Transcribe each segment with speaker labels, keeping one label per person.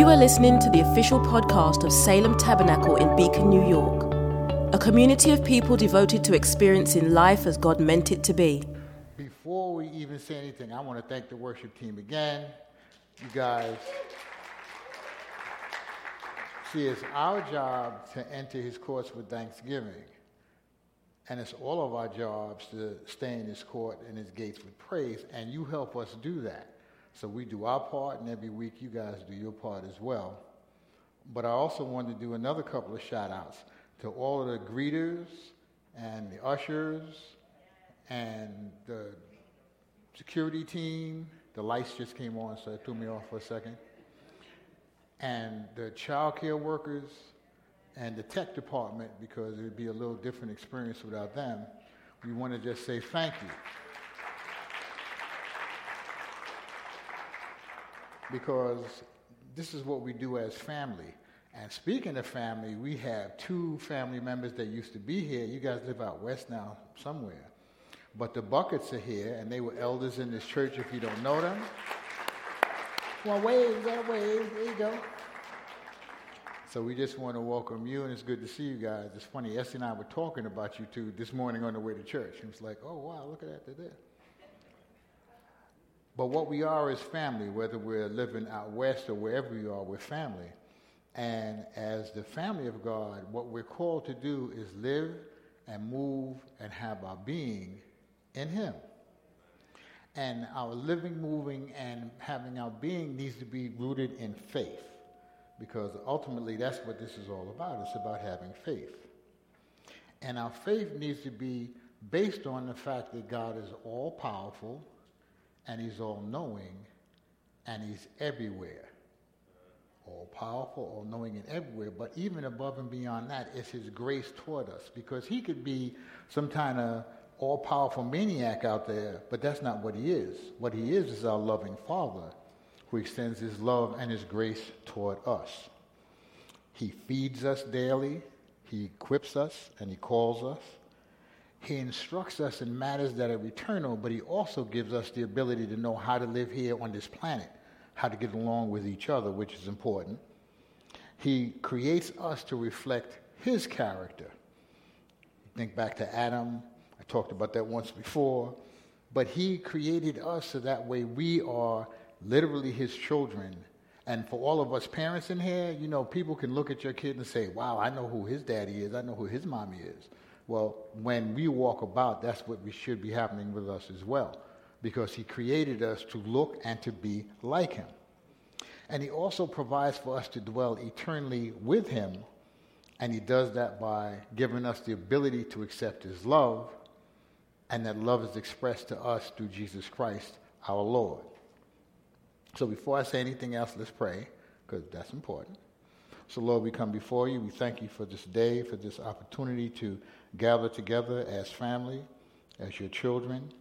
Speaker 1: You are listening to the official podcast of Salem Tabernacle in Beacon, New York, a community of people devoted to experiencing life as God meant it to be.
Speaker 2: Before we even say anything, I want to thank the worship team again. You guys. See, it's our job to enter his courts with thanksgiving. And it's all of our jobs to stay in his court and his gates with praise. And you help us do that. So we do our part, and every week you guys do your part as well. But I also want to do another couple of shout outs to all of the greeters and the ushers and the security team. The lights just came on, so it threw me off for a second. And the child care workers and the tech department, because it would be a little different experience without them. We want to just say thank you. Because this is what we do as family. And speaking of family, we have two family members that used to be here. You guys live out west now somewhere. But the Buckets are here, and they were elders in this church if you don't know them. Well, wave, that wave. There you go. So we just want to welcome you, and it's good to see you guys. It's funny, Essie and I were talking about you two this morning on the way to church. It was like, oh, wow, look at that, they're there. But what we are is family, whether we're living out west or wherever we are, we're family. And as the family of God, what we're called to do is live and move and have our being in Him. And our living, moving, and having our being needs to be rooted in faith. Because ultimately, that's what this is all about. It's about having faith. And our faith needs to be based on the fact that God is all powerful, and he's all knowing and he's everywhere. All powerful, all knowing, and everywhere. But even above and beyond that is his grace toward us because he could be some kind of all powerful maniac out there, but that's not what he is. What he is is our loving Father who extends his love and his grace toward us. He feeds us daily, he equips us, and he calls us. He instructs us in matters that are eternal, but he also gives us the ability to know how to live here on this planet, how to get along with each other, which is important. He creates us to reflect his character. Think back to Adam. I talked about that once before. But he created us so that way we are literally his children. And for all of us parents in here, you know, people can look at your kid and say, wow, I know who his daddy is. I know who his mommy is. Well, when we walk about, that's what we should be happening with us as well, because He created us to look and to be like Him. And He also provides for us to dwell eternally with Him, and He does that by giving us the ability to accept His love, and that love is expressed to us through Jesus Christ, our Lord. So before I say anything else, let's pray, because that's important. So, Lord, we come before you. We thank you for this day, for this opportunity to gather together as family, as your children,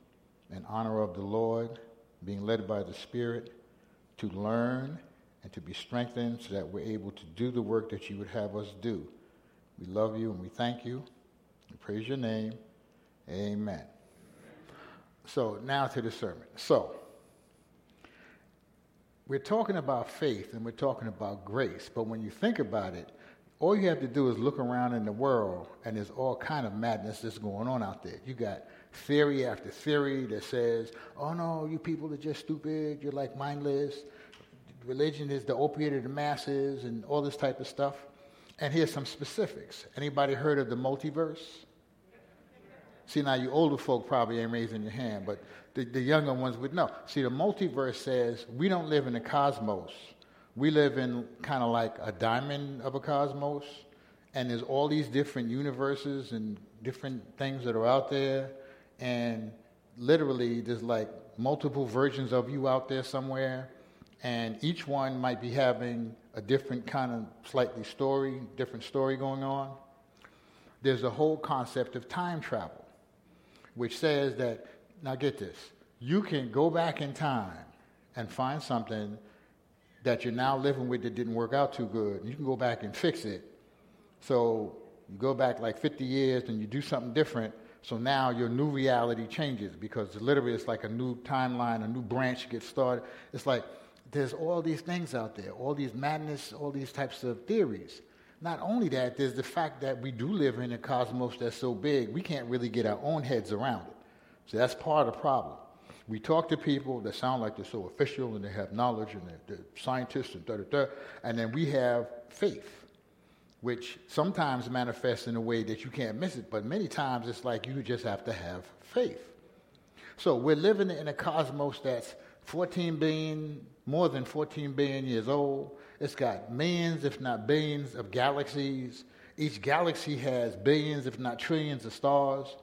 Speaker 2: in honor of the Lord, being led by the Spirit to learn and to be strengthened so that we're able to do the work that you would have us do. We love you and we thank you. We praise your name. Amen. So now to the sermon. So, we're talking about faith and we're talking about grace, but when you think about it, all you have to do is look around in the world and there's all kind of madness that's going on out there. You got theory after theory that says oh no you people are just stupid. You're like mindless. Religion is the opiate of the masses and all this type of stuff. And here's some specifics. Anybody heard of the multiverse? See now you older folk probably ain't raising your hand but the, the younger ones would know. See the multiverse says we don't live in the cosmos we live in kind of like a diamond of a cosmos, and there's all these different universes and different things that are out there, and literally there's like multiple versions of you out there somewhere, and each one might be having a different kind of slightly story, different story going on. There's a whole concept of time travel, which says that, now get this, you can go back in time and find something that you're now living with that didn't work out too good. You can go back and fix it. So you go back like 50 years and you do something different. So now your new reality changes because literally it's like a new timeline, a new branch gets started. It's like there's all these things out there, all these madness, all these types of theories. Not only that, there's the fact that we do live in a cosmos that's so big, we can't really get our own heads around it. So that's part of the problem. We talk to people that sound like they're so official and they have knowledge and they're, they're scientists and da da da, and then we have faith, which sometimes manifests in a way that you can't miss it, but many times it's like you just have to have faith. So we're living in a cosmos that's 14 billion, more than 14 billion years old. It's got millions, if not billions, of galaxies. Each galaxy has billions, if not trillions, of stars.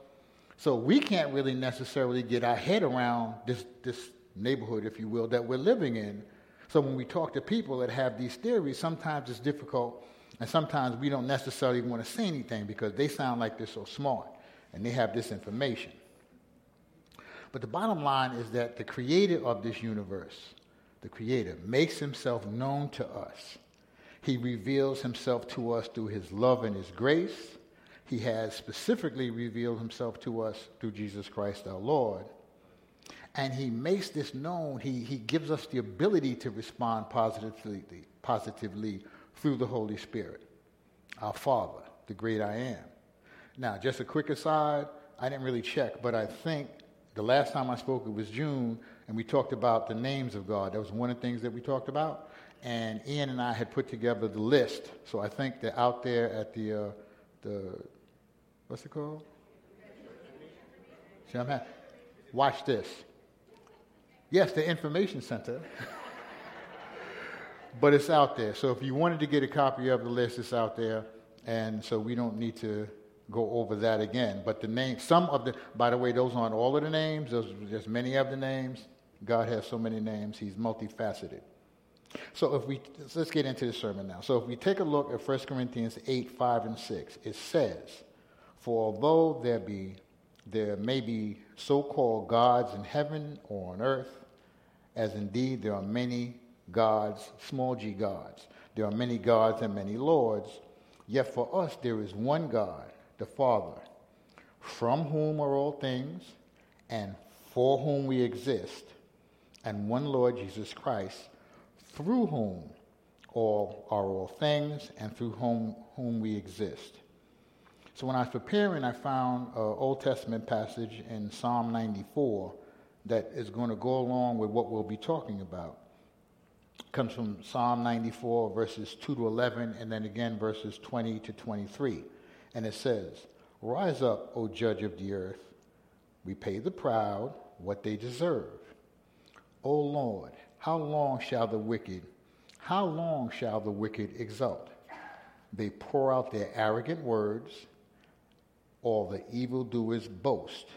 Speaker 2: So we can't really necessarily get our head around this, this neighborhood, if you will, that we're living in. So when we talk to people that have these theories, sometimes it's difficult, and sometimes we don't necessarily want to say anything because they sound like they're so smart and they have this information. But the bottom line is that the creator of this universe, the creator, makes himself known to us. He reveals himself to us through his love and his grace he has specifically revealed himself to us through Jesus Christ our Lord. And he makes this known. He, he gives us the ability to respond positively, positively through the Holy Spirit, our Father, the great I am. Now, just a quick aside, I didn't really check, but I think the last time I spoke, it was June, and we talked about the names of God. That was one of the things that we talked about. And Ian and I had put together the list. So I think they're out there at the, uh, the what's it called? See, I'm Watch this. Yes, the information center. but it's out there. So if you wanted to get a copy of the list, it's out there. And so we don't need to go over that again. But the name, some of the, by the way, those aren't all of the names, those just many of the names. God has so many names, He's multifaceted. So if we, let's get into the sermon now. So if we take a look at 1 Corinthians 8, 5, and 6, it says, for although there be there may be so-called gods in heaven or on earth, as indeed there are many gods, small g gods. There are many gods and many lords. Yet for us there is one God, the Father, from whom are all things, and for whom we exist, and one Lord Jesus Christ, through whom all are all things, and through whom, whom we exist. So when I was preparing, I found an Old Testament passage in Psalm 94 that is going to go along with what we'll be talking about. It comes from Psalm 94, verses 2 to 11, and then again verses 20 to 23. And it says, Rise up, O judge of the earth. Repay the proud what they deserve. O Lord, how long shall the wicked, how long shall the wicked exult? They pour out their arrogant words all the evildoers boast.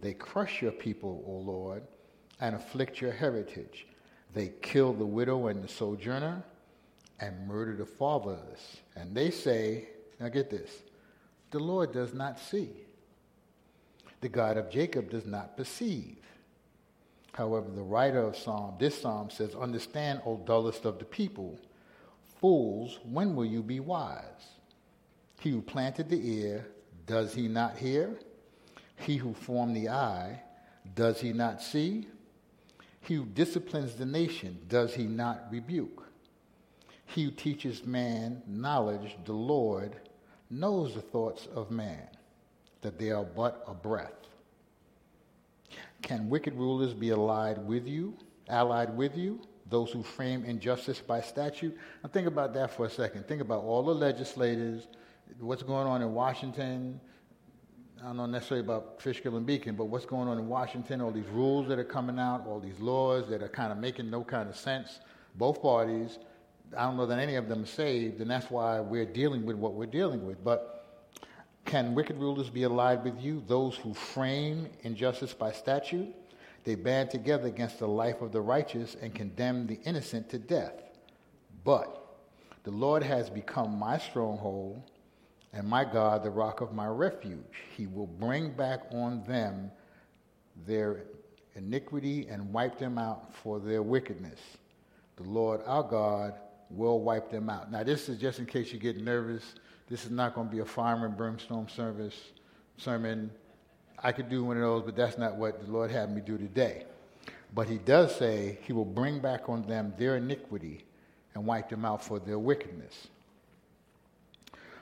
Speaker 2: They crush your people, O Lord, and afflict your heritage. They kill the widow and the sojourner and murder the fatherless. And they say, now get this, the Lord does not see. The God of Jacob does not perceive. However, the writer of Psalm, this psalm says, Understand, O dullest of the people, fools, when will you be wise? He who planted the ear does he not hear? He who formed the eye, does he not see? He who disciplines the nation, does he not rebuke? He who teaches man knowledge, the Lord, knows the thoughts of man, that they are but a breath. Can wicked rulers be allied with you, allied with you, those who frame injustice by statute? Now think about that for a second. Think about all the legislators, what's going on in Washington. I don't know necessarily about Fishkill and Beacon, but what's going on in Washington, all these rules that are coming out, all these laws that are kind of making no kind of sense. Both parties, I don't know that any of them are saved, and that's why we're dealing with what we're dealing with. But can wicked rulers be allied with you, those who frame injustice by statute? They band together against the life of the righteous and condemn the innocent to death. But the Lord has become my stronghold and my God, the rock of my refuge. He will bring back on them their iniquity and wipe them out for their wickedness. The Lord our God will wipe them out. Now, this is just in case you get nervous. This is not going to be a fire and brimstone service sermon. I could do one of those, but that's not what the Lord had me do today. But he does say he will bring back on them their iniquity and wipe them out for their wickedness.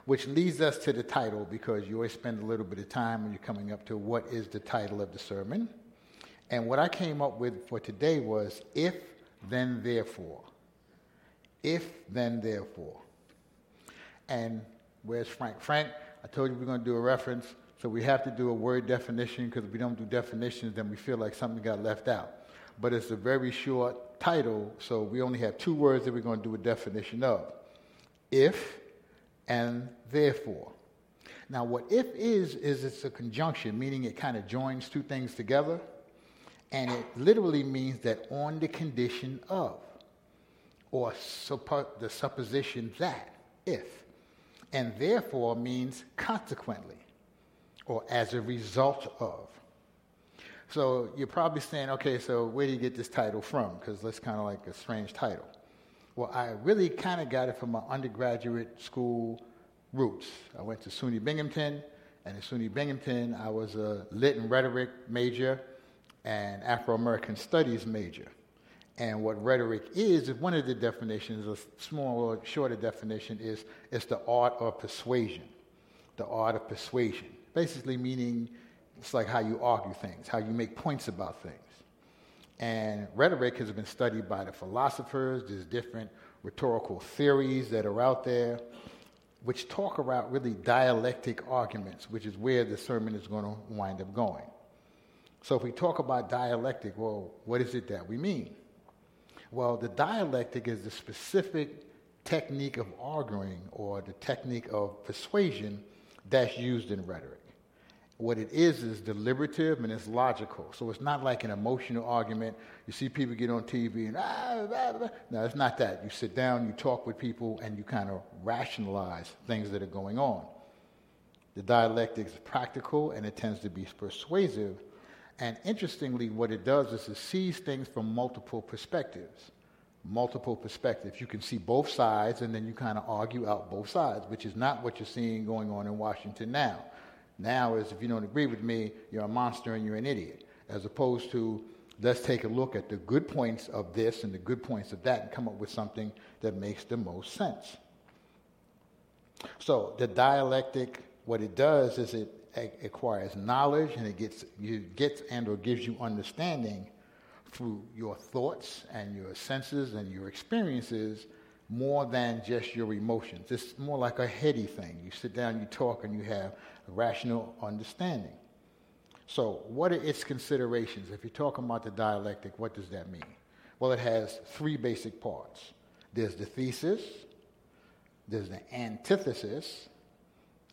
Speaker 2: Which leads us to the title because you always spend a little bit of time when you're coming up to what is the title of the sermon. And what I came up with for today was If, Then, Therefore. If, then, therefore. And where's Frank? Frank, I told you we're going to do a reference, so we have to do a word definition because if we don't do definitions, then we feel like something got left out. But it's a very short title, so we only have two words that we're going to do a definition of if and therefore. Now, what if is, is it's a conjunction, meaning it kind of joins two things together, and it literally means that on the condition of, or suppo- the supposition that, if and therefore means consequently or as a result of. So you're probably saying, okay, so where do you get this title from? Because that's kind of like a strange title. Well, I really kind of got it from my undergraduate school roots. I went to SUNY Binghamton, and at SUNY Binghamton, I was a lit and rhetoric major and Afro American studies major. And what rhetoric is, one of the definitions, a small or shorter definition, is it's the art of persuasion. The art of persuasion. Basically, meaning it's like how you argue things, how you make points about things. And rhetoric has been studied by the philosophers. There's different rhetorical theories that are out there which talk about really dialectic arguments, which is where the sermon is going to wind up going. So, if we talk about dialectic, well, what is it that we mean? Well, the dialectic is the specific technique of arguing or the technique of persuasion that's used in rhetoric. What it is is deliberative and it's logical. So it's not like an emotional argument. You see people get on TV and ah, blah, blah. no, it's not that. You sit down, you talk with people, and you kind of rationalize things that are going on. The dialectic is practical and it tends to be persuasive and interestingly, what it does is it sees things from multiple perspectives. Multiple perspectives. You can see both sides, and then you kind of argue out both sides, which is not what you're seeing going on in Washington now. Now is if you don't agree with me, you're a monster and you're an idiot, as opposed to let's take a look at the good points of this and the good points of that and come up with something that makes the most sense. So the dialectic, what it does is it acquires knowledge and it gets, you gets and or gives you understanding through your thoughts and your senses and your experiences more than just your emotions. It's more like a heady thing. You sit down, you talk, and you have a rational understanding. So, what are its considerations? If you're talking about the dialectic, what does that mean? Well, it has three basic parts there's the thesis, there's the antithesis,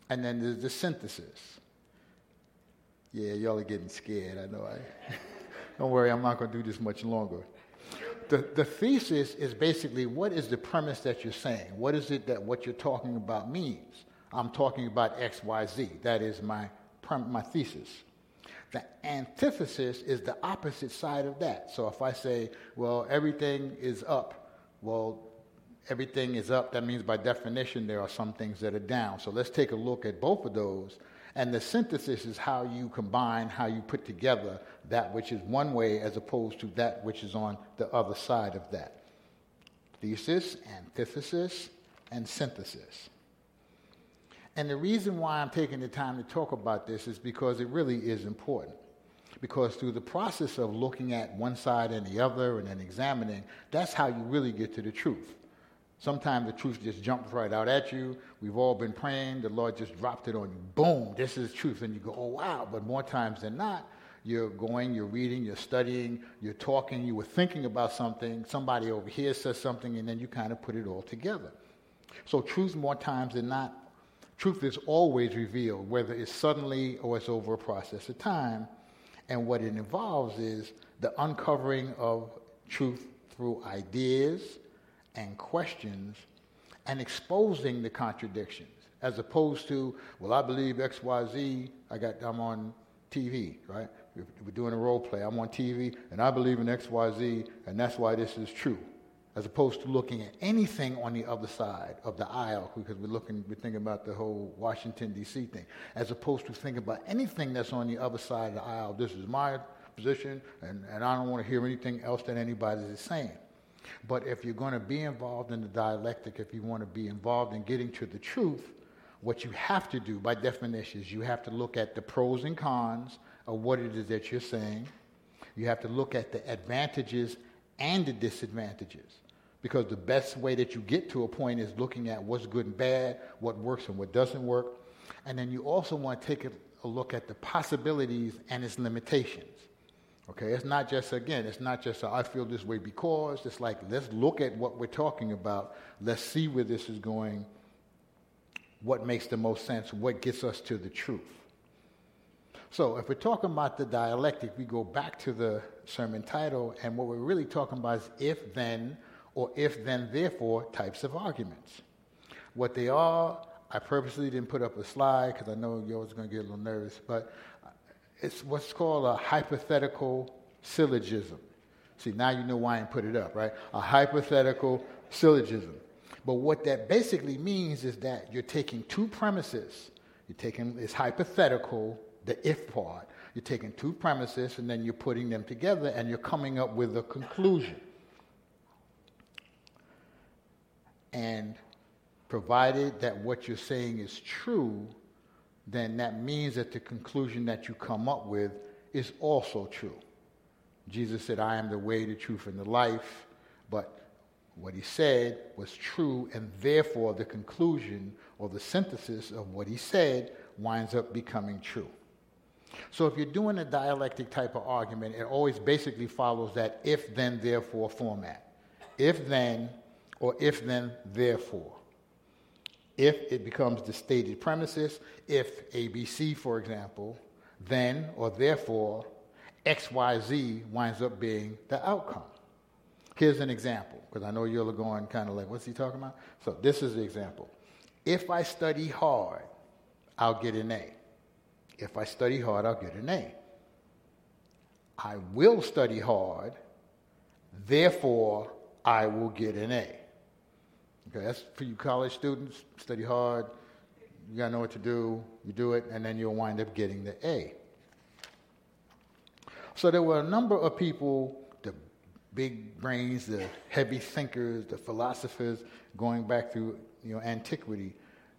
Speaker 2: and then there's the synthesis. Yeah, y'all are getting scared. I know. I, don't worry, I'm not going to do this much longer. The, the thesis is basically what is the premise that you're saying? What is it that what you're talking about means? I'm talking about X, Y, Z. That is my, my thesis. The antithesis is the opposite side of that. So if I say, well, everything is up, well, everything is up, that means by definition there are some things that are down. So let's take a look at both of those and the synthesis is how you combine, how you put together that which is one way as opposed to that which is on the other side of that. Thesis, antithesis, and synthesis. And the reason why I'm taking the time to talk about this is because it really is important. Because through the process of looking at one side and the other and then examining, that's how you really get to the truth. Sometimes the truth just jumps right out at you. We've all been praying, the Lord just dropped it on you. Boom, this is truth. And you go, oh, wow. But more times than not, you're going, you're reading, you're studying, you're talking, you were thinking about something, somebody over here says something, and then you kind of put it all together. So, truth, more times than not, truth is always revealed, whether it's suddenly or it's over a process of time. And what it involves is the uncovering of truth through ideas and questions and exposing the contradictions as opposed to, well, I believe XYZ, I got, I'm on TV, right? We're doing a role play. I'm on TV and I believe in XYZ and that's why this is true. As opposed to looking at anything on the other side of the aisle, because we're looking, we're thinking about the whole Washington D.C. thing. As opposed to thinking about anything that's on the other side of the aisle. This is my position, and, and I don't want to hear anything else that anybody is saying. But if you're going to be involved in the dialectic, if you want to be involved in getting to the truth, what you have to do by definition is you have to look at the pros and cons of what it is that you're saying. You have to look at the advantages and the disadvantages. Because the best way that you get to a point is looking at what's good and bad, what works and what doesn't work. And then you also want to take a, look at the possibilities and its limitations. Okay, it's not just, again, it's not just a, I feel this way because. It's like, let's look at what we're talking about. Let's see where this is going. What makes the most sense? What gets us to the truth? So, if we're talking about the dialectic, we go back to the sermon title, and what we're really talking about is if then or if then therefore types of arguments. What they are, I purposely didn't put up a slide because I know you're always going to get a little nervous, but it's what's called a hypothetical syllogism. See, now you know why I put it up, right? A hypothetical syllogism. But what that basically means is that you're taking two premises. You're taking it's hypothetical, the if part. You're taking two premises and then you're putting them together and you're coming up with a conclusion. And provided that what you're saying is true, then that means that the conclusion that you come up with is also true. Jesus said, I am the way, the truth, and the life. But what he said was true, and therefore the conclusion or the synthesis of what he said winds up becoming true. So if you're doing a dialectic type of argument, it always basically follows that if then therefore format. If then, or if then therefore if it becomes the stated premises, if ABC, for example, then or therefore XYZ winds up being the outcome. Here's an example, because I know you're going kind of like, what's he talking about? So this is the example. If I study hard, I'll get an A. If I study hard, I'll get an A. I will study hard, therefore I will get an A. Okay, that's for you college students. Study hard. You got to know what to do. You do it, and then you'll wind up getting the A. So there were a number of people, the big brains, the heavy thinkers, the philosophers, going back through you know, antiquity,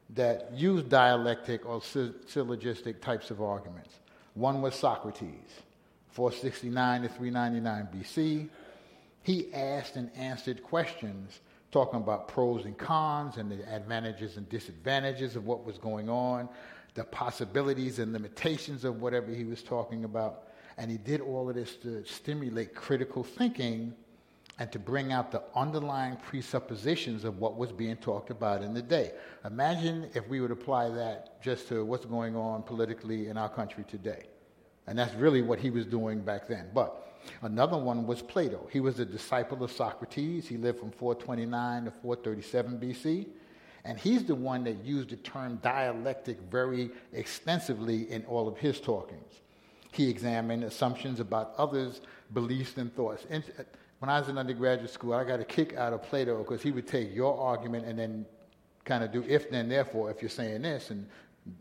Speaker 2: that used dialectic or syllogistic types of arguments. One was Socrates, 469 to 399 BC. He asked and answered questions talking about pros and cons and the advantages and disadvantages of what was going on, the possibilities and limitations of whatever he was talking about. And he did all of this to stimulate critical thinking and to bring out the underlying presuppositions of what was being talked about in the day. Imagine if we would apply that just to what's going on politically in our country today. And that's really what he was doing back then. But Another one was Plato. He was a disciple of Socrates. He lived from 429 to 437 BC. And he's the one that used the term dialectic very extensively in all of his talkings. He examined assumptions about others' beliefs and thoughts. And uh, when I was in undergraduate school, I got a kick out of Plato because he would take your argument and then kind of do if, then, therefore, if you're saying this, and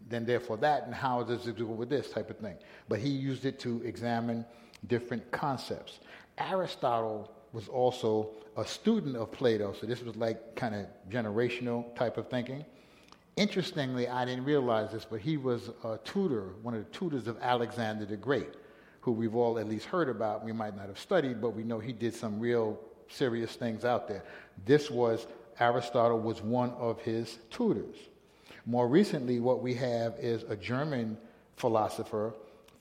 Speaker 2: then, therefore, that, and how does it do with this type of thing. But he used it to examine different concepts. Aristotle was also a student of Plato, so this was like kind of generational type of thinking. Interestingly, I didn't realize this, but he was a tutor, one of the tutors of Alexander the Great, who we've all at least heard about. We might not have studied, but we know he did some real serious things out there. This was, Aristotle was one of his tutors. More recently, what we have is a German philosopher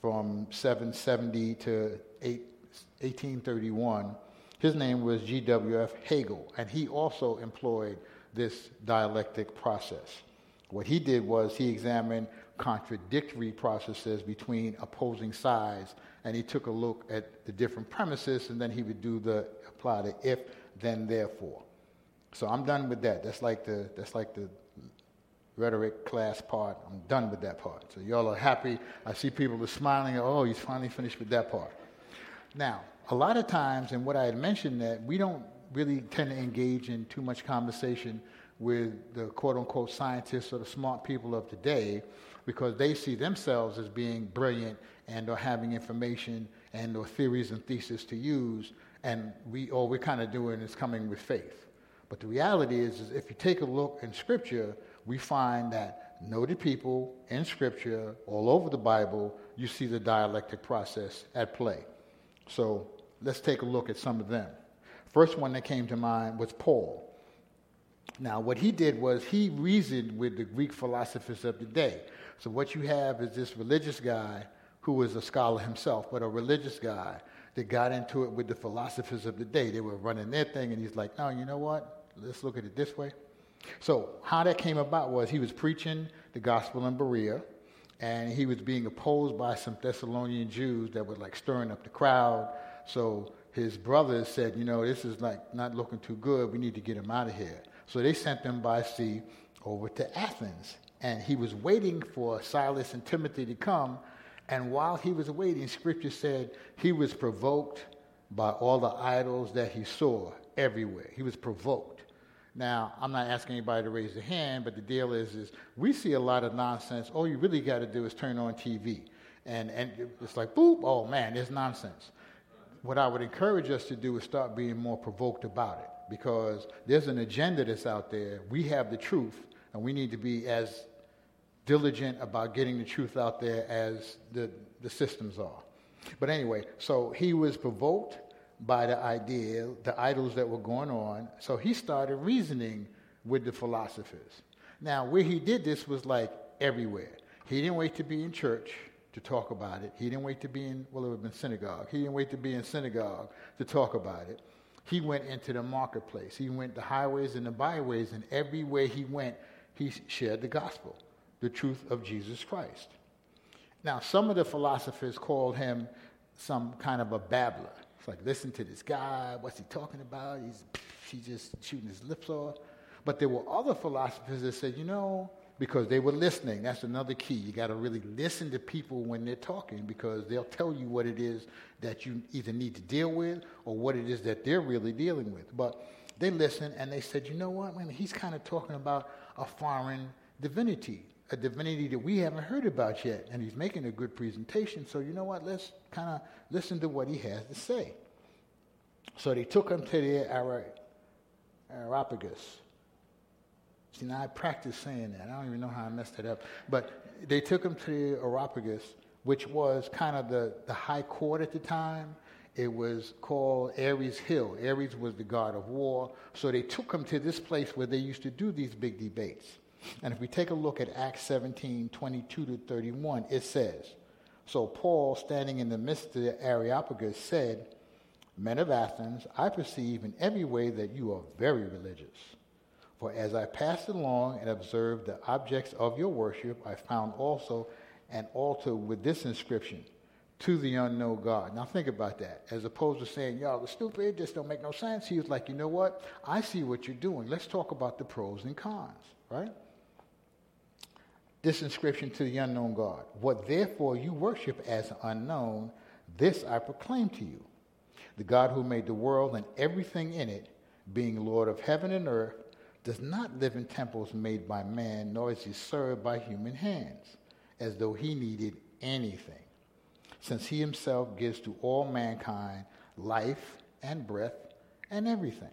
Speaker 2: from 770 to 1831. His name was G.W.F. Hegel, and he also employed this dialectic process. What he did was he examined contradictory processes between opposing sides, and he took a look at the different premises, and then he would do the apply the if, then, therefore. So I'm done with that. That's like the that's like the rhetoric class part. I'm done with that part. So y'all are happy. I see people are smiling. Oh, he's finally finished with that part. Now, a lot of times, and what I had mentioned that we don't really tend to engage in too much conversation with the quote unquote scientists or the smart people of today because they see themselves as being brilliant and are having information and or theories and theses to use, and we all we're kind of doing is coming with faith. But the reality is, is if you take a look in Scripture, we find that noted people in Scripture, all over the Bible, you see the dialectic process at play. So let's take a look at some of them. First one that came to mind was Paul. Now, what he did was he reasoned with the Greek philosophers of the day. So, what you have is this religious guy who was a scholar himself, but a religious guy that got into it with the philosophers of the day. They were running their thing, and he's like, no, you know what? Let's look at it this way. So, how that came about was he was preaching the gospel in Berea, and he was being opposed by some Thessalonian Jews that were like stirring up the crowd. So, his brothers said, you know, this is like not looking too good. We need to get him out of here. So they sent them by sea over to Athens. And he was waiting for Silas and Timothy to come. And while he was waiting, scripture said he was provoked by all the idols that he saw everywhere. He was provoked. Now, I'm not asking anybody to raise their hand, but the deal is, is we see a lot of nonsense. All you really got to do is turn on TV. And, and it's like, boop, oh man, there's nonsense. What I would encourage us to do is start being more provoked about it because there's an agenda that's out there. We have the truth, and we need to be as diligent about getting the truth out there as the, the systems are. But anyway, so he was provoked by the idea, the idols that were going on. So he started reasoning with the philosophers. Now, where he did this was like everywhere. He didn't wait to be in church to talk about it. He didn't wait to be in, well, it would have been synagogue. He didn't wait to be in synagogue to talk about it he went into the marketplace. He went the highways and the byways, and everywhere he went, he shared the gospel, the truth of Jesus Christ. Now, some of the philosophers called him some kind of a babbler. It's like, listen to this guy. What's he talking about? He's, he's just shooting his lips off. But there were other philosophers that said, you know, because they were listening. That's another key. You got to really listen to people when they're talking because they'll tell you what it is that you either need to deal with or what it is that they're really dealing with. But they listened and they said, you know what? I mean, he's kind of talking about a foreign divinity, a divinity that we haven't heard about yet. And he's making a good presentation. So, you know what? Let's kind of listen to what he has to say. So they took him to the Areopagus See, now I practice saying that. I don't even know how I messed it up. But they took him to the Areopagus, which was kind of the, the high court at the time. It was called Ares Hill. Ares was the god of war. So they took him to this place where they used to do these big debates. And if we take a look at Acts 17 22 to 31, it says, So Paul, standing in the midst of the Areopagus, said, Men of Athens, I perceive in every way that you are very religious. For as I passed along and observed the objects of your worship, I found also an altar with this inscription to the unknown God. Now think about that. As opposed to saying, y'all are stupid, this don't make no sense. He was like, you know what? I see what you're doing. Let's talk about the pros and cons, right? This inscription to the unknown God. What therefore you worship as unknown, this I proclaim to you. The God who made the world and everything in it, being Lord of heaven and earth, does not live in temples made by man, nor is he served by human hands, as though he needed anything, since he himself gives to all mankind life and breath and everything.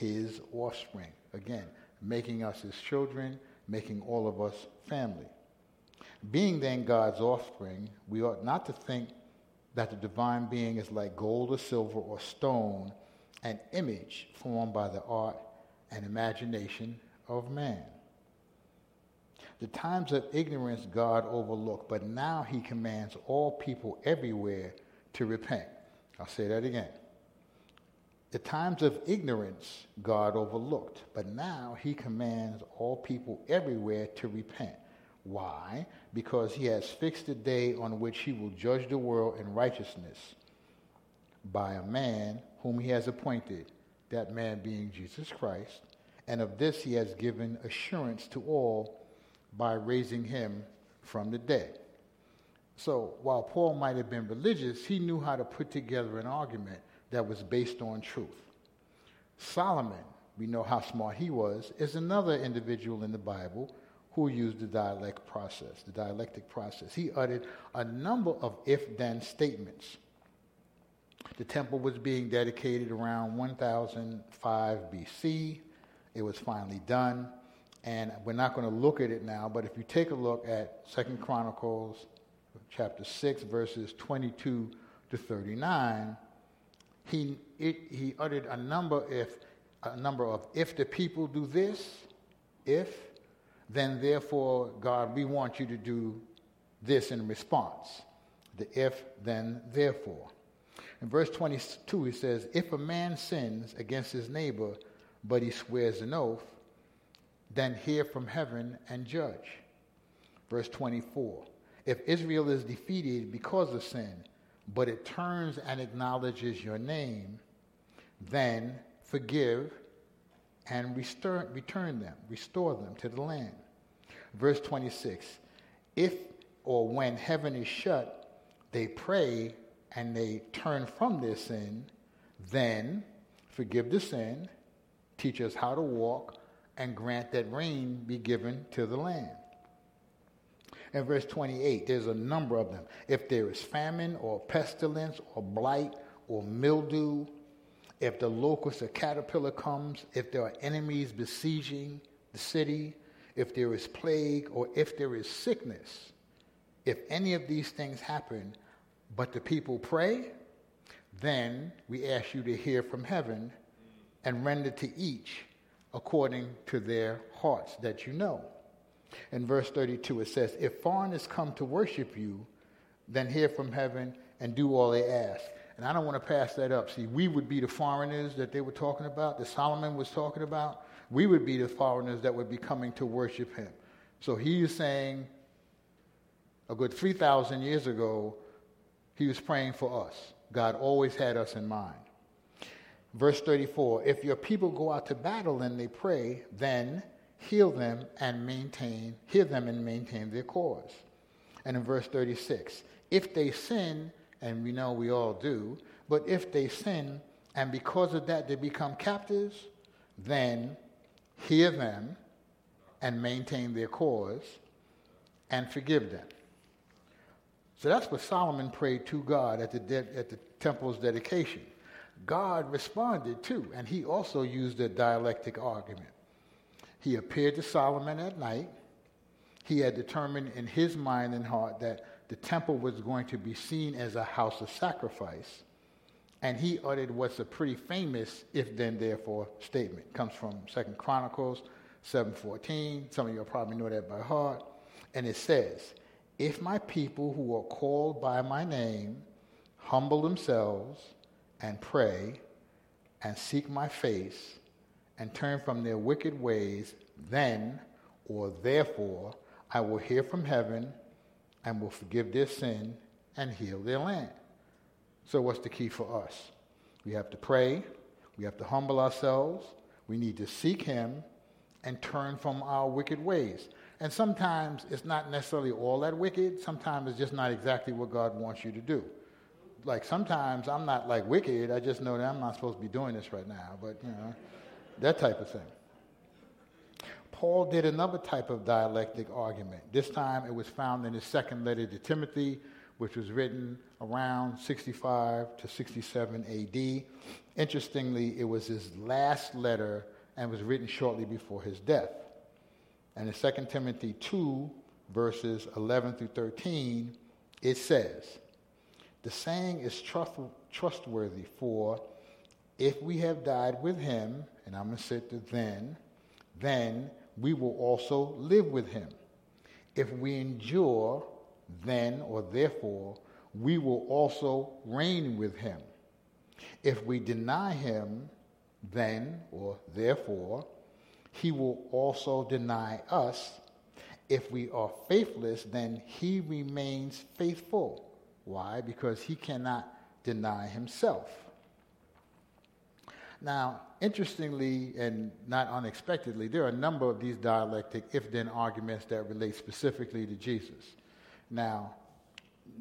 Speaker 2: his offspring. Again, making us his children, making all of us family. Being then God's offspring, we ought not to think that the divine being is like gold or silver or stone, an image formed by the art and imagination of man. The times of ignorance God overlooked, but now he commands all people everywhere to repent. I'll say that again. The times of ignorance God overlooked, but now he commands all people everywhere to repent. Why? Because he has fixed a day on which he will judge the world in righteousness by a man whom he has appointed, that man being Jesus Christ. And of this he has given assurance to all by raising him from the dead. So while Paul might have been religious, he knew how to put together an argument that was based on truth. Solomon, we know how smart he was, is another individual in the Bible who used the dialect process, the dialectic process. He uttered a number of if then statements. The temple was being dedicated around 1005 BC. It was finally done. And we're not going to look at it now, but if you take a look at Second Chronicles chapter 6, verses 22 to 39, he, it, he uttered a number, if, a number of if the people do this, if, then therefore, God, we want you to do this in response. The if, then therefore. In verse 22, he says, If a man sins against his neighbor, but he swears an oath, then hear from heaven and judge. Verse 24, If Israel is defeated because of sin, but it turns and acknowledges your name, then forgive and restore, return them, restore them to the land. Verse 26 If or when heaven is shut, they pray and they turn from their sin, then forgive the sin, teach us how to walk, and grant that rain be given to the land. In verse 28, there's a number of them. If there is famine or pestilence or blight or mildew, if the locust or caterpillar comes, if there are enemies besieging the city, if there is plague or if there is sickness, if any of these things happen, but the people pray, then we ask you to hear from heaven and render to each according to their hearts that you know. In verse 32, it says, If foreigners come to worship you, then hear from heaven and do all they ask. And I don't want to pass that up. See, we would be the foreigners that they were talking about, that Solomon was talking about. We would be the foreigners that would be coming to worship him. So he is saying, a good 3,000 years ago, he was praying for us. God always had us in mind. Verse 34 If your people go out to battle and they pray, then heal them and maintain, heal them and maintain their cause. And in verse 36, if they sin, and we know we all do, but if they sin, and because of that they become captives, then hear them and maintain their cause and forgive them. So that's what Solomon prayed to God at the, de- at the temple's dedication. God responded too, and he also used a dialectic argument. He appeared to Solomon at night. He had determined in his mind and heart that the temple was going to be seen as a house of sacrifice. And he uttered what's a pretty famous if then therefore statement. It comes from Second Chronicles 7:14. Some of you probably know that by heart. And it says, "If my people who are called by my name humble themselves and pray and seek my face and turn from their wicked ways, then or therefore I will hear from heaven and will forgive their sin and heal their land. So, what's the key for us? We have to pray, we have to humble ourselves, we need to seek Him and turn from our wicked ways. And sometimes it's not necessarily all that wicked, sometimes it's just not exactly what God wants you to do. Like sometimes I'm not like wicked, I just know that I'm not supposed to be doing this right now, but you know that type of thing. Paul did another type of dialectic argument. This time it was found in his second letter to Timothy, which was written around 65 to 67 AD. Interestingly, it was his last letter and was written shortly before his death. And in 2 Timothy 2, verses 11 through 13, it says, The saying is trustworthy, for if we have died with him, and I'm going to sit the then, then we will also live with him. If we endure, then or therefore, we will also reign with him. If we deny him, then or therefore, he will also deny us. If we are faithless, then he remains faithful. Why? Because he cannot deny himself. Now, interestingly and not unexpectedly, there are a number of these dialectic if then arguments that relate specifically to Jesus. Now,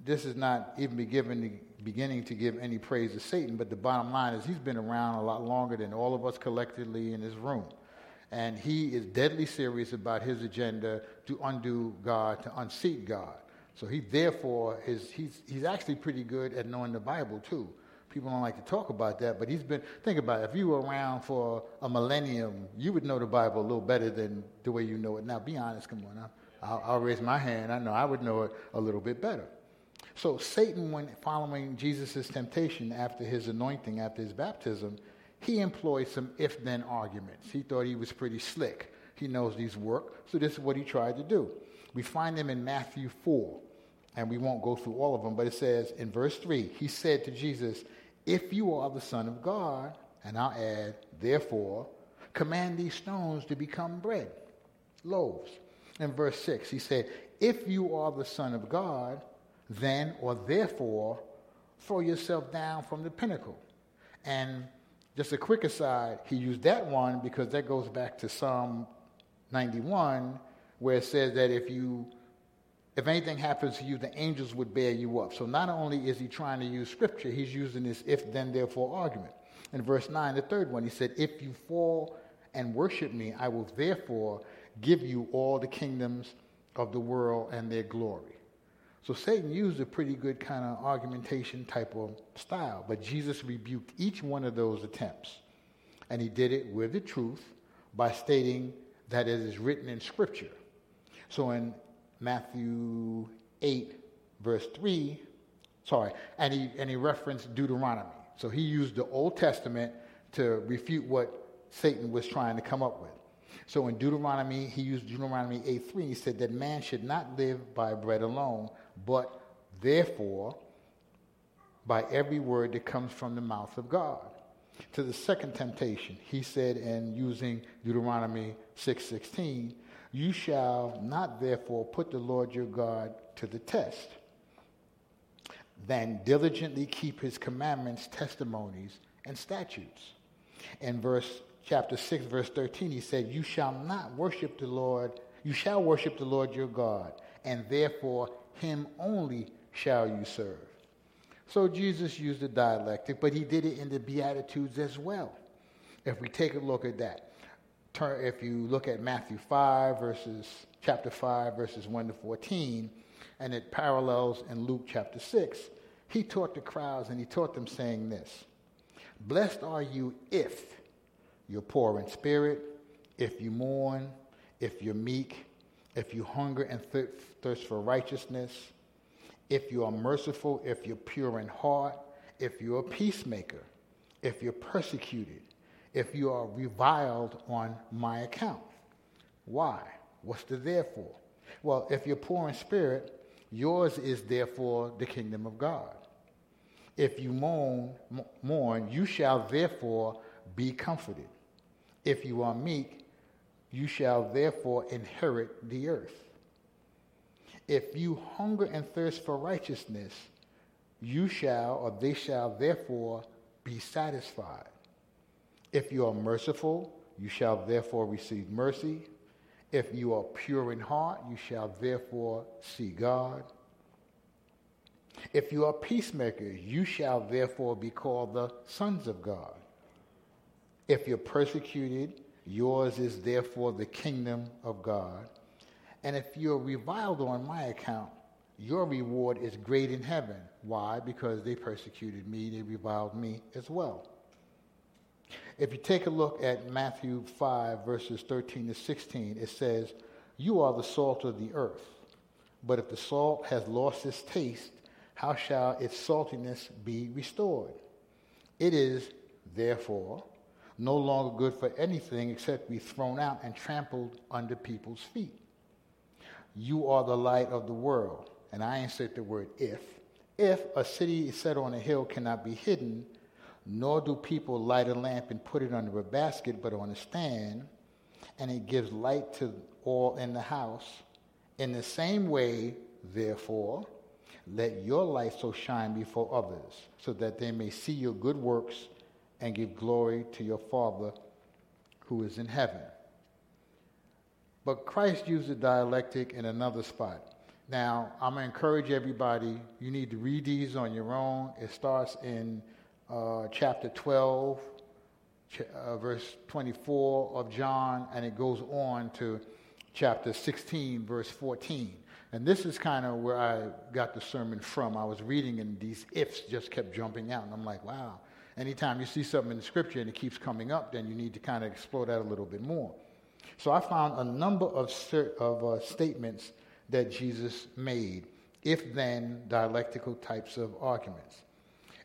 Speaker 2: this is not even be given, beginning to give any praise to Satan, but the bottom line is he's been around a lot longer than all of us collectively in this room. And he is deadly serious about his agenda to undo God, to unseat God. So he therefore is he's he's actually pretty good at knowing the Bible too. People don't like to talk about that, but he's been think about it. If you were around for a millennium, you would know the Bible a little better than the way you know it now. Be honest, come on. I'll, I'll raise my hand. I know I would know it a little bit better. So Satan, when following Jesus' temptation after his anointing, after his baptism, he employed some if then arguments. He thought he was pretty slick. He knows these work, so this is what he tried to do. We find them in Matthew 4, and we won't go through all of them, but it says in verse 3 He said to Jesus, If you are the Son of God, and I'll add, therefore, command these stones to become bread, loaves. In verse 6, he said, If you are the Son of God, then or therefore throw yourself down from the pinnacle. And just a quick aside, he used that one because that goes back to Psalm 91, where it says that if you if anything happens to you, the angels would bear you up. So not only is he trying to use scripture, he's using this if then therefore argument. In verse 9, the third one, he said, If you fall and worship me, I will therefore give you all the kingdoms of the world and their glory. So Satan used a pretty good kind of argumentation type of style, but Jesus rebuked each one of those attempts. And he did it with the truth by stating that it is written in Scripture. So in Matthew 8, verse 3, sorry, and he, and he referenced Deuteronomy. So he used the Old Testament to refute what Satan was trying to come up with. So in Deuteronomy, he used Deuteronomy 8 3, he said that man should not live by bread alone, but therefore by every word that comes from the mouth of God. To the second temptation, he said, in using Deuteronomy 6:16, you shall not therefore put the Lord your God to the test. Then diligently keep his commandments, testimonies, and statutes. In verse chapter 6, verse 13, he said, You shall not worship the Lord, you shall worship the Lord your God, and therefore him only shall you serve. So Jesus used the dialectic, but he did it in the Beatitudes as well. If we take a look at that, turn, if you look at Matthew 5, verses, chapter 5, verses 1 to 14, and it parallels in Luke chapter 6, he taught the crowds and he taught them saying this Blessed are you if you're poor in spirit, if you mourn, if you're meek, if you hunger and thirst for righteousness, if you are merciful, if you're pure in heart, if you're a peacemaker, if you're persecuted, if you are reviled on my account. Why? What's the therefore? Well, if you're poor in spirit, yours is therefore the kingdom of God. If you mourn, mourn, you shall therefore be comforted. If you are meek, you shall therefore inherit the earth. If you hunger and thirst for righteousness, you shall, or they shall therefore be satisfied. If you are merciful, you shall therefore receive mercy. If you are pure in heart, you shall therefore see God. If you are peacemakers, you shall therefore be called the sons of God. If you're persecuted, Yours is therefore the kingdom of God. And if you're reviled on my account, your reward is great in heaven. Why? Because they persecuted me, they reviled me as well. If you take a look at Matthew 5, verses 13 to 16, it says, You are the salt of the earth. But if the salt has lost its taste, how shall its saltiness be restored? It is, therefore, no longer good for anything except to be thrown out and trampled under people's feet. You are the light of the world. And I insert the word if. If a city set on a hill cannot be hidden, nor do people light a lamp and put it under a basket, but on a stand, and it gives light to all in the house. In the same way, therefore, Let your light so shine before others, so that they may see your good works and give glory to your Father who is in heaven. But Christ used the dialectic in another spot. Now, I'm going to encourage everybody, you need to read these on your own. It starts in uh, chapter 12, ch- uh, verse 24 of John, and it goes on to chapter 16, verse 14. And this is kind of where I got the sermon from. I was reading, and these ifs just kept jumping out. And I'm like, wow. Anytime you see something in the scripture and it keeps coming up, then you need to kind of explore that a little bit more. So I found a number of, of uh, statements that Jesus made, if then dialectical types of arguments.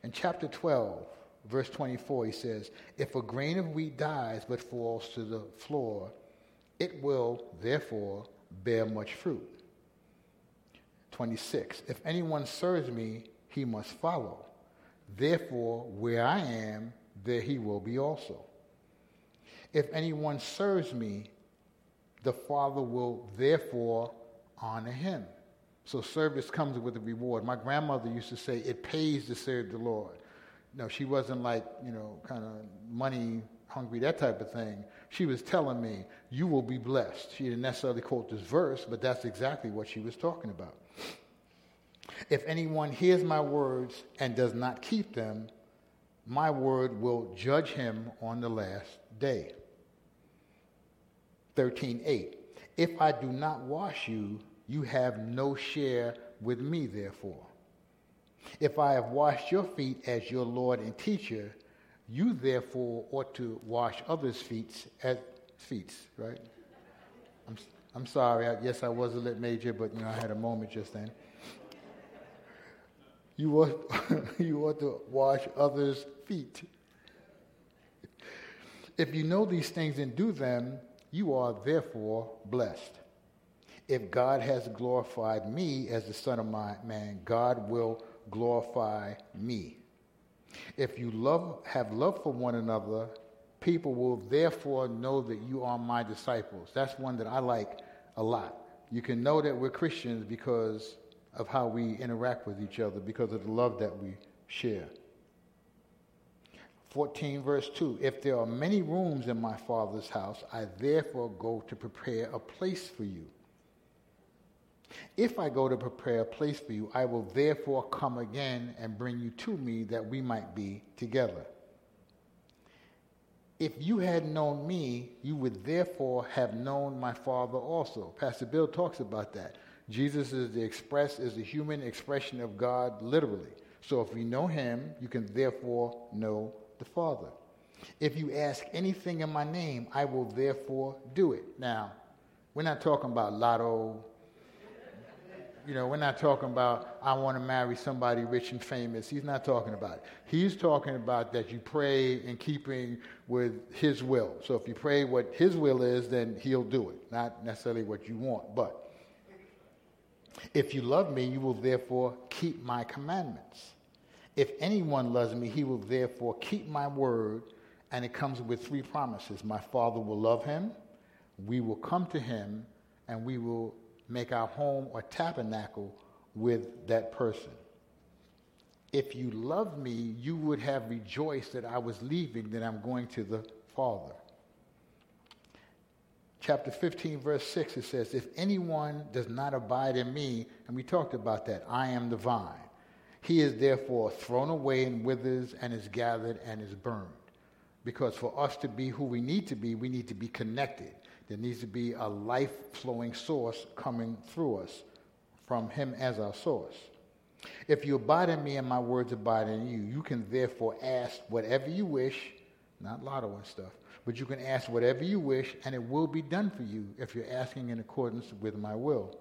Speaker 2: In chapter 12, verse 24, he says, If a grain of wheat dies but falls to the floor, it will therefore bear much fruit. 26, If anyone serves me, he must follow. Therefore, where I am, there he will be also. If anyone serves me, the Father will therefore honor him. So service comes with a reward. My grandmother used to say, it pays to serve the Lord. No, she wasn't like, you know, kind of money hungry, that type of thing. She was telling me, you will be blessed. She didn't necessarily quote this verse, but that's exactly what she was talking about. If anyone hears my words and does not keep them, my word will judge him on the last day. 13:8 If I do not wash you, you have no share with me therefore. If I have washed your feet as your Lord and teacher, you therefore ought to wash others' feet as feet, right? I'm, I'm sorry. I, yes, I was a lit major, but you know I had a moment just then. You ought, you ought to wash others' feet. If you know these things and do them, you are therefore blessed. If God has glorified me as the Son of my Man, God will glorify me. If you love, have love for one another, people will therefore know that you are my disciples. That's one that I like a lot. You can know that we're Christians because of how we interact with each other, because of the love that we share. 14 verse 2 If there are many rooms in my Father's house, I therefore go to prepare a place for you. If I go to prepare a place for you, I will therefore come again and bring you to me that we might be together. If you had known me, you would therefore have known my Father also. Pastor Bill talks about that. Jesus is the express, is the human expression of God literally. So if you know him, you can therefore know the Father. If you ask anything in my name, I will therefore do it. Now, we're not talking about lotto. You know, we're not talking about, I want to marry somebody rich and famous. He's not talking about it. He's talking about that you pray in keeping with his will. So if you pray what his will is, then he'll do it. Not necessarily what you want, but if you love me, you will therefore keep my commandments. If anyone loves me, he will therefore keep my word. And it comes with three promises. My Father will love him, we will come to him, and we will make our home or tabernacle with that person. If you love me, you would have rejoiced that I was leaving, that I'm going to the Father chapter 15, verse 6, it says, If anyone does not abide in me, and we talked about that, I am the vine. He is therefore thrown away and withers and is gathered and is burned. Because for us to be who we need to be, we need to be connected. There needs to be a life flowing source coming through us from Him as our source. If you abide in me and my words abide in you, you can therefore ask whatever you wish, not lotto and stuff, but you can ask whatever you wish, and it will be done for you if you're asking in accordance with my will.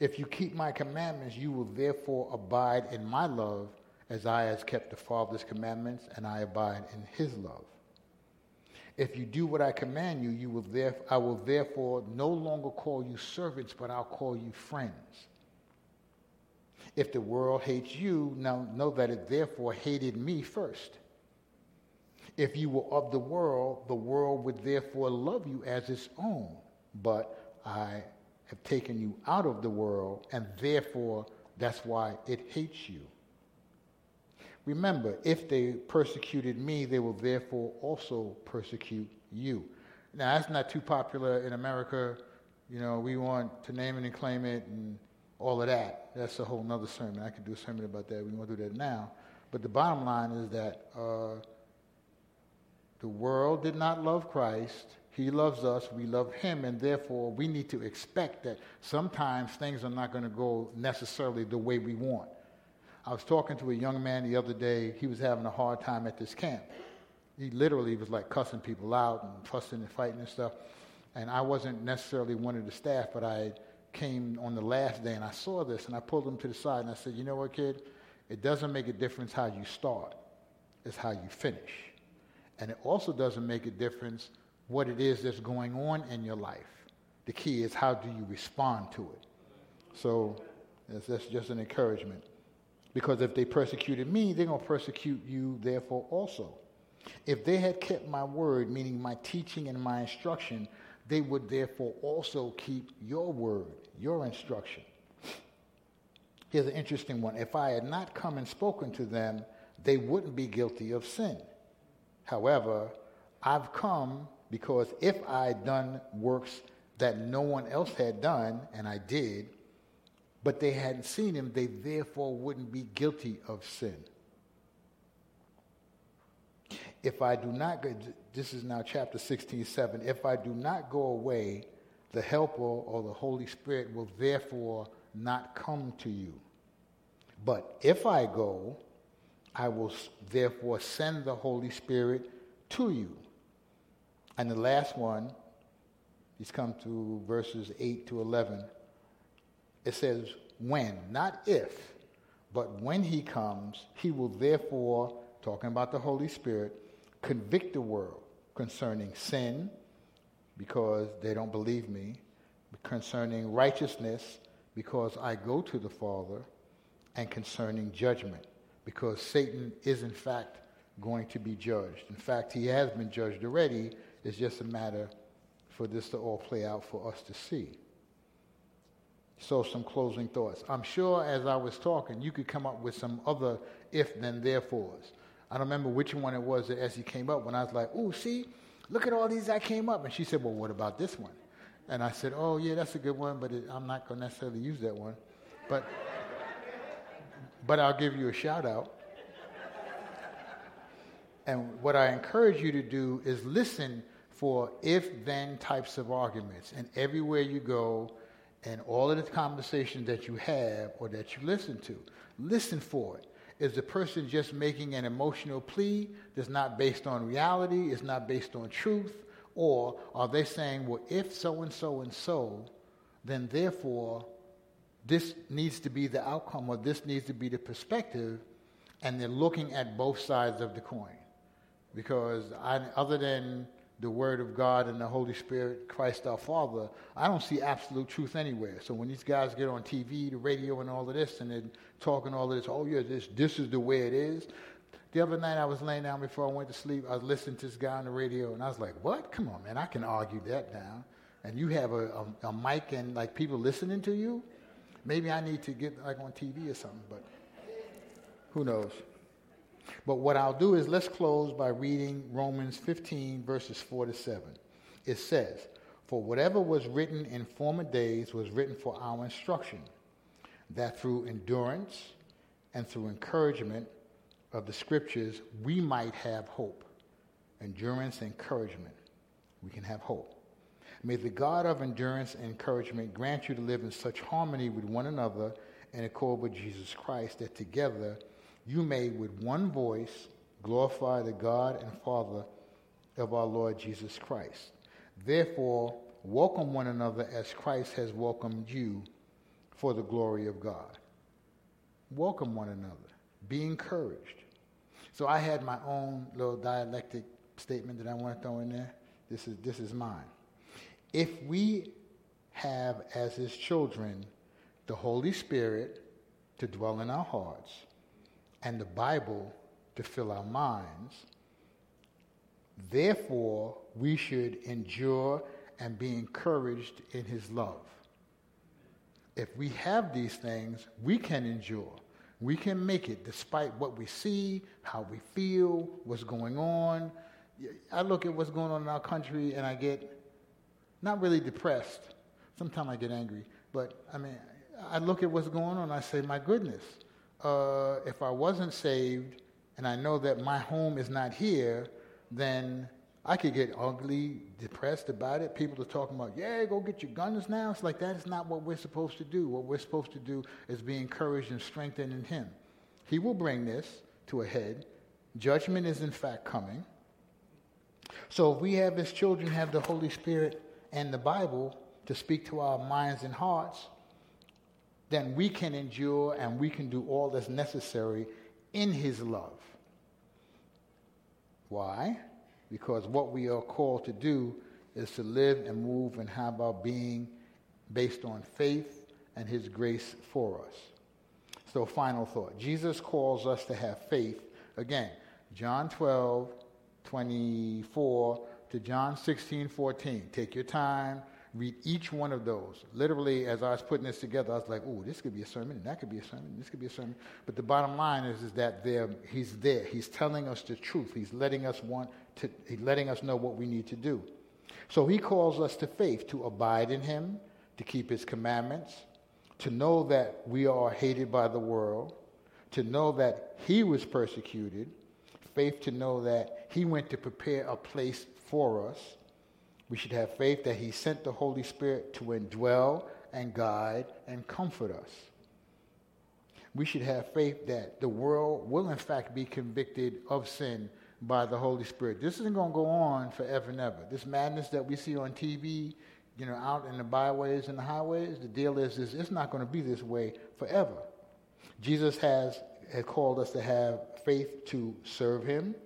Speaker 2: If you keep my commandments, you will therefore abide in my love, as I has kept the Father's commandments, and I abide in his love. If you do what I command you, you will there, I will therefore no longer call you servants, but I'll call you friends. If the world hates you, now know that it therefore hated me first. If you were of the world, the world would therefore love you as its own. But I have taken you out of the world, and therefore That's why it hates you. Remember, if they persecuted me, they will therefore also persecute you. Now, that's not too popular in America. You know, we want to name it and claim it and all of that. That's a whole nother sermon. I could do a sermon about that. We won't do that now. But the bottom line is that uh, the world did not love Christ. He loves us. We love him. And therefore, we need to expect that sometimes things are not going to go necessarily the way we want. I was talking to a young man the other day. He was having a hard time at this camp. He literally was like cussing people out and fussing and fighting and stuff. And I wasn't necessarily one of the staff, but I came on the last day and I saw this and I pulled him to the side and I said, You know what, kid? It doesn't make a difference how you start, it's how you finish. And it also doesn't make a difference what it is that's going on in your life. The key is how do you respond to it. So that's, just an encouragement. Because if they persecuted me, they're going to persecute you, therefore, also. If they had kept my word, meaning my teaching and my instruction, they would therefore also keep your word, your instruction. Here's an interesting one. If I had not come and spoken to them, they wouldn't be guilty of sin. However, I've come because if I had done works that no one else had done, and I did, but they hadn't seen him, they therefore wouldn't be guilty of sin. If I do not go, this is now chapter 16, 7. If I do not go away, the Helper or the Holy Spirit will therefore not come to you. But if I go, I will therefore send the Holy Spirit to you. And the last one, he's come to verses 8 to 11 it says when, not if, but when he comes, he will therefore, talking about the Holy Spirit, convict the world concerning sin, because they don't believe me, concerning righteousness, because I go to the Father, and concerning judgment, because Satan is in fact going to be judged. In fact, he has been judged already. It's just a matter for this to all play out for us to see. So, some closing thoughts. I'm sure as I was talking, you could come up with some other if then therefores. I don't remember which one it was that he came up when I was like, oh, see, look at all these that came up. And she said, well, what about this one? And I said, oh, yeah, that's a good one, but it, I'm not going to necessarily use that one. But, but I'll give you a shout out. And what I encourage you to do is listen for if then types of arguments. And everywhere you go, and all of the conversations that you have or that you listen to, listen for it. Is the person just making an emotional plea that's not based on reality, is not based on truth? Or are they saying, well, if so and so and so, then therefore this needs to be the outcome or this needs to be the perspective, and they're looking at both sides of the coin? Because I, other than the Word of God and the Holy Spirit, Christ our Father, I don't see absolute truth anywhere. So when these guys get on TV, the radio, and all of this, and they're talking all of this, oh yeah, this this is the way it is. The other night I was laying down before I went to sleep. I was listening to this guy on the radio, and I was like, "What? Come on, man! I can argue that down." And you have a, a, a mic and like people listening to you. Maybe I need to get like on TV or something, but who knows? But what I'll do is let's close by reading Romans 15, verses 4 to 7. It says, For whatever was written in former days was written for our instruction, that through endurance and through encouragement of the scriptures we might have hope. Endurance encouragement. We can have hope. May the God of endurance and encouragement grant you to live in such harmony with one another in accord with Jesus Christ that together you may with one voice glorify the God and Father of our Lord Jesus Christ. Therefore, welcome one another as Christ has welcomed you for the glory of God. Welcome one another. Be encouraged. So I had my own little dialectic statement that I want to throw in there. This is, this is mine. If we have as his children the Holy Spirit to dwell in our hearts, and the Bible to fill our minds. Therefore, we should endure and be encouraged in his love. if we have these things, we can endure. We can make it despite what we see, how we feel, what's going on. I look at what's going on in our country and I get not really depressed. Sometimes I get angry. But I mean, I look at what's going on and I say, my goodness, uh, if I wasn't saved and I know that my home is not here, then I could get ugly, depressed about it. People are talking about, yeah, go get your guns now. It's like that is not what we're supposed to do. What we're supposed to do is be encouraged and strengthened in Him. He will bring this to a head. Judgment is in fact coming. So if we have as children have the Holy Spirit and the Bible to speak to our minds and hearts, then we can endure and we can do all that's necessary in His love. Why? because what we are called to do is to live and move and have our being based on faith and his grace for us. So, final thought Jesus calls us to have faith. Again, John 12, 24 to John 16, 14. Take your time, read each one of those. Literally, as I was putting this together, I was like, oh, this could be a sermon, and that could be a sermon, this could be a sermon. But the bottom line is, is that there, he's there. He's telling us the truth. He's letting us want to, he's letting us know what we need to do. So he calls us to faith, to abide in him, to keep his commandments, to know that we are hated by the world, to know that he was persecuted, faith to know that he went to prepare a place for us, we should have faith that He sent the Holy Spirit to indwell and guide and comfort us. We should have faith that the world will, in fact, be convicted of sin by the Holy Spirit. This isn't going to go on forever and ever. This madness that we see on TV, you know, out in the byways and the highways, the deal is, is it's not going to be this way forever. Jesus has, has called us to have faith to serve Him,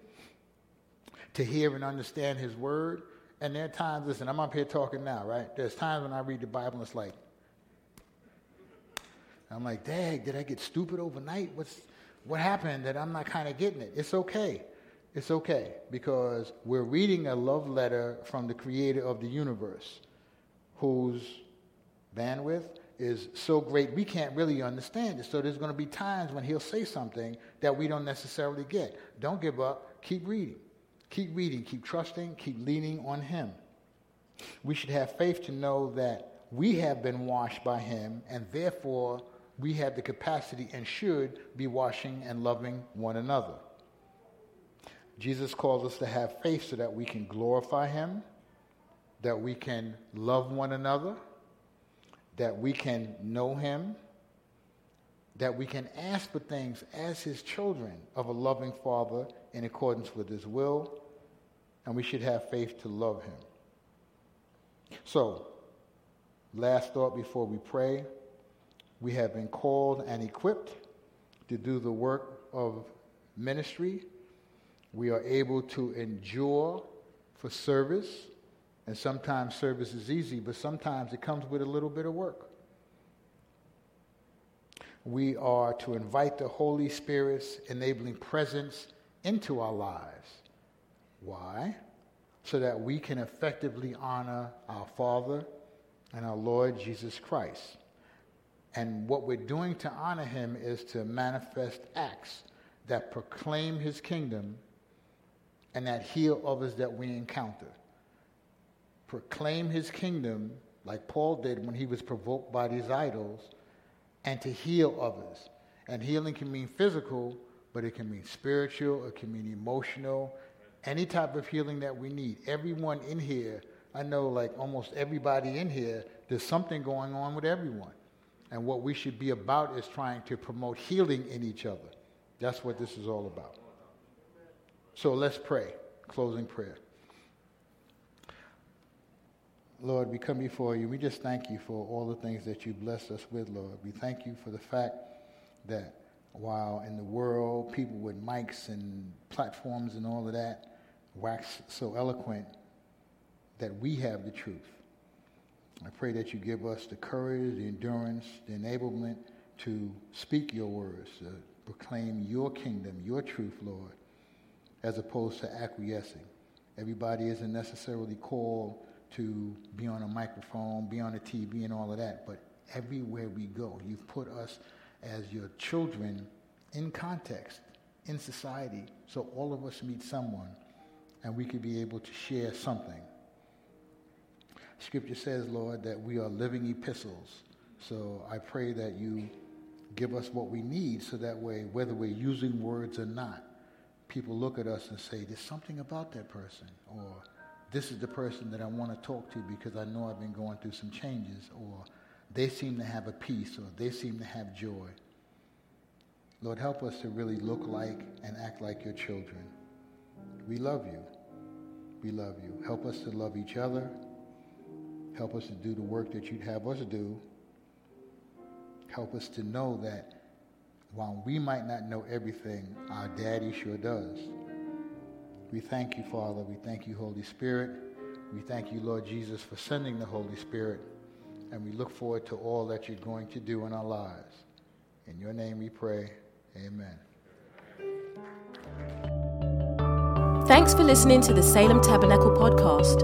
Speaker 2: to hear and understand His Word, and there are times, listen, I'm up here talking now, right? There's times when I read the Bible and it's like, I'm like, dang, did I get stupid overnight? What's, what happened that I'm not kind of getting it? It's okay. It's okay because we're reading a love letter from the creator of the universe whose bandwidth is so great we can't really understand it. So there's going to be times when he'll say something that we don't necessarily get. Don't give up. Keep reading. Keep reading, keep trusting, keep leaning on Him. We should have faith to know that we have been washed by Him, and therefore we have the capacity and should be washing and loving one another. Jesus calls us to have faith so that we can glorify Him, that we can love one another, that we can know Him, that we can ask for things as His children of a loving Father in accordance with His will, and we should have faith to love Him. So, last thought before we pray we have been called and equipped to do the work of ministry. We are able to endure for service, and sometimes service is easy, but sometimes it comes with a little bit of work. We are to invite the Holy Spirit's enabling presence into our lives. Why? So that we can effectively honor our Father and our Lord Jesus Christ. And what we're doing to honor him is to manifest acts that proclaim his kingdom and that heal others that we encounter. Proclaim his kingdom like Paul did when he was provoked by these idols and to heal others. And healing can mean physical, but it can mean spiritual, it can mean emotional, any type of healing that we need. Everyone in here, I know like almost everybody in here, there's something going on with everyone. And what we should be about is trying to promote healing in each other. That's what this is all about. So let's pray. Closing prayer. Lord, we come before you. We just thank you for all the things that you bless us with, Lord. We thank you for the fact that while in the world people with mics and platforms and all of that wax so eloquent, that we have the truth. I pray that you give us the courage, the endurance, the enablement to speak your words, to proclaim your kingdom, your truth, Lord, as opposed to acquiescing. Everybody isn't necessarily called to be on a microphone, be on a TV, and all of that, but everywhere we go. You've put us as your children in context, in society, so all of us meet someone and we could be able to share something. Scripture says, Lord, that we are living epistles. So I pray that you give us what we need so that way, whether we're using words or not, people look at us and say, there's something about that person, or this is the person that I want to talk to because I know I've been going through some changes, or they seem to have a peace, or they seem to have joy. Lord, help us to really look like and act like your children. We love you. We love you. Help us to love each other. Help us to do the work that you'd have us do. Help us to know that while we might not know everything, our daddy sure does. We thank you, Father. We thank you, Holy Spirit. We thank you, Lord Jesus, for sending the Holy Spirit. And we look forward to all that you're going to do in our lives. In your name we pray. Amen.
Speaker 1: Thanks for listening to the Salem Tabernacle podcast.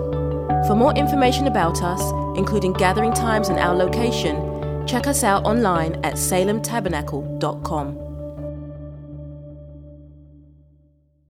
Speaker 1: For more information about us, including gathering times and our location, check us out online at salemtabernacle.com.